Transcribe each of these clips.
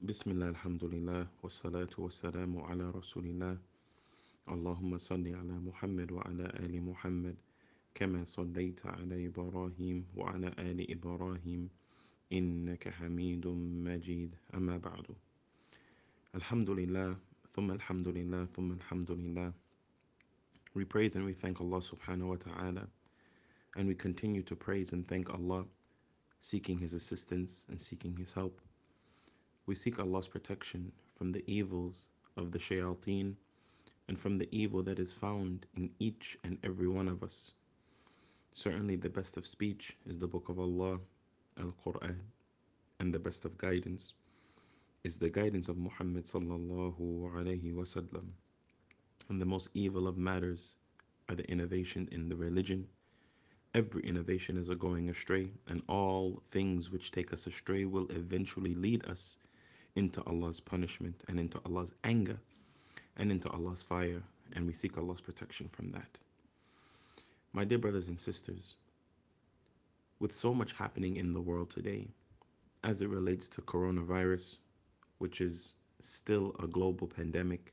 بسم الله الحمد لله والصلاة والسلام على رسول الله اللهم صل على محمد وعلى آل محمد كما صليت على إبراهيم وعلى آل إبراهيم إنك حميد مجيد. أما بعد الحمد لله ثم الحمد لله ثم الحمد لله. We praise and we thank Allah subhanahu wa ta'ala and we continue to praise and thank Allah seeking His assistance and seeking His help. We seek Allah's protection from the evils of the shayateen and from the evil that is found in each and every one of us. Certainly, the best of speech is the Book of Allah, Al Quran, and the best of guidance is the guidance of Muhammad sallallahu alayhi wasallam. And the most evil of matters are the innovation in the religion. Every innovation is a going astray, and all things which take us astray will eventually lead us into Allah's punishment and into Allah's anger and into Allah's fire, and we seek Allah's protection from that. My dear brothers and sisters, with so much happening in the world today, as it relates to coronavirus, which is still a global pandemic,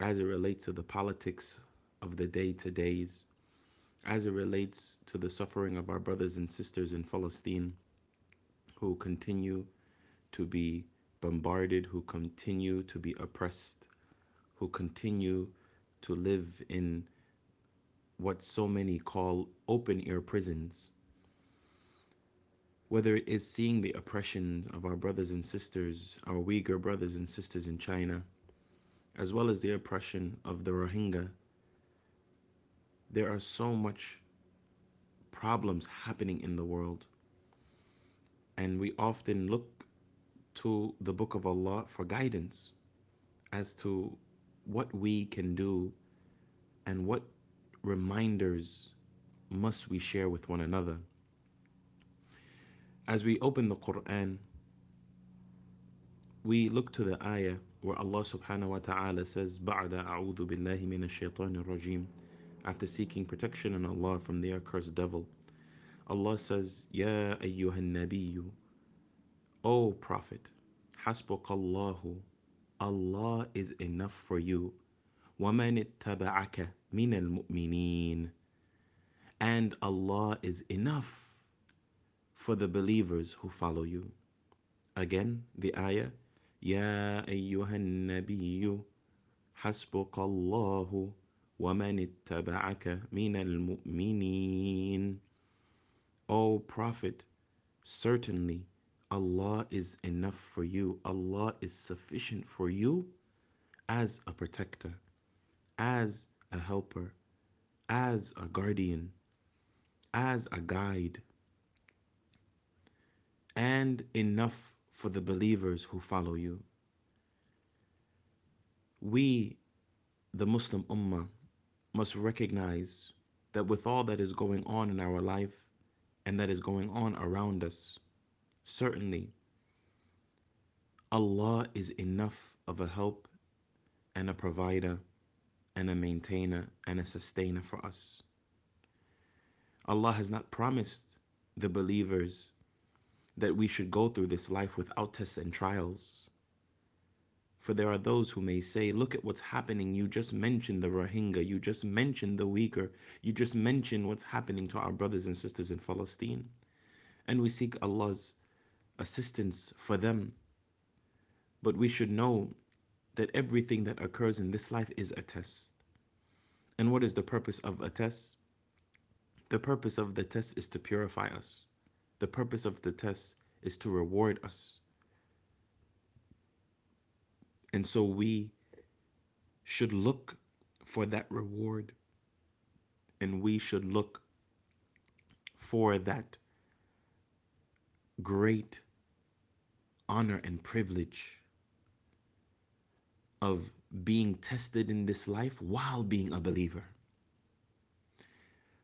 as it relates to the politics of the day to days, as it relates to the suffering of our brothers and sisters in Palestine who continue to be bombarded, who continue to be oppressed, who continue to live in what so many call open air prisons. Whether it is seeing the oppression of our brothers and sisters, our Uyghur brothers and sisters in China, as well as the oppression of the Rohingya, there are so much problems happening in the world. And we often look to the book of Allah for guidance as to what we can do and what reminders must we share with one another. As we open the Quran, we look to the ayah where Allah subhanahu wa ta'ala says, Ba'da a'udhu billahi minash rajim. After seeking protection in Allah from the accursed devil, Allah says, Ya ayyuhan nabiyyu, O Prophet, Hasbukallahu, Allah is enough for you. وَمَنِ اتَّبَعَكَ مِنَ الْمُؤْمِنِينَ And Allah is enough for the believers who follow you. Again, the ayah, يَا أَيُّهَا النَّبِيُّ حَسْبُكَ اللَّهُ وَمَنِ اتَّبَعَكَ مِنَ الْمُؤْمِنِينَ O Prophet, certainly Allah is enough for you. Allah is sufficient for you as a protector, as a helper, as a guardian, as a guide, and enough for the believers who follow you. We, the Muslim Ummah, must recognize that with all that is going on in our life and that is going on around us, certainly Allah is enough of a help and a provider and a maintainer and a sustainer for us. Allah has not promised the believers that we should go through this life without tests and trials. For there are those who may say, Look at what's happening. You just mentioned the Rohingya, you just mentioned the Uyghur, you just mentioned what's happening to our brothers and sisters in Palestine. And we seek Allah's assistance for them. But we should know that everything that occurs in this life is a test. And what is the purpose of a test? The purpose of the test is to purify us. The purpose of the test is to reward us. And so we should look for that reward and we should look for that great honor and privilege of being tested in this life while being a believer.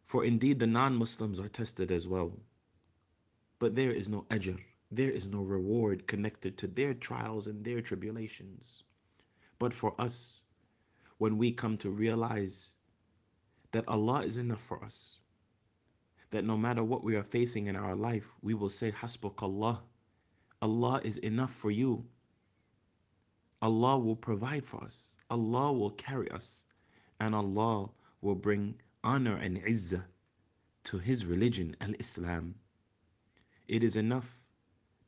For indeed, the non Muslims are tested as well. But there is no ajr, there is no reward connected to their trials and their tribulations. But for us, when we come to realize that Allah is enough for us, that no matter what we are facing in our life, we will say, Hasbukallah, Allah is enough for you. Allah will provide for us. Allah will carry us. And Allah will bring honor and izzah to His religion, Al Islam. It is enough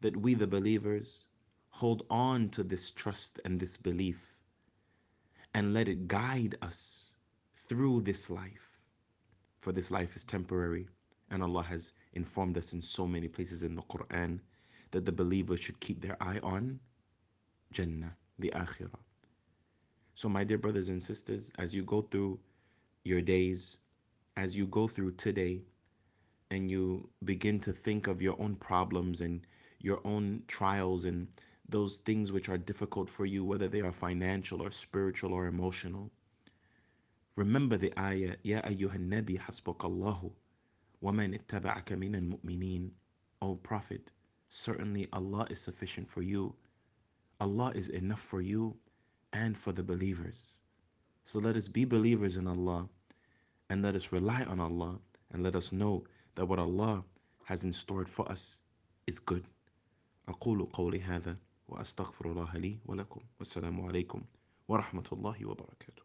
that we, the believers, hold on to this trust and this belief and let it guide us through this life. For this life is temporary, and Allah has informed us in so many places in the Quran that the believers should keep their eye on Jannah, the Akhirah. So, my dear brothers and sisters, as you go through your days, as you go through today, and you begin to think of your own problems and your own trials and those things which are difficult for you, whether they are financial or spiritual or emotional, remember the ayah, Ya ayyuhan nabi hasbukallahu wa man ittaba'aka min al-mu'mineen. O Prophet, certainly Allah is sufficient for you. Allah is enough for you and for the believers. So let us be believers in Allah and let us rely on Allah and let us know that what Allah has in store for us is good. أقول قولي هذا وأستغفر الله لي ولكم والسلام عليكم ورحمة الله وبركاته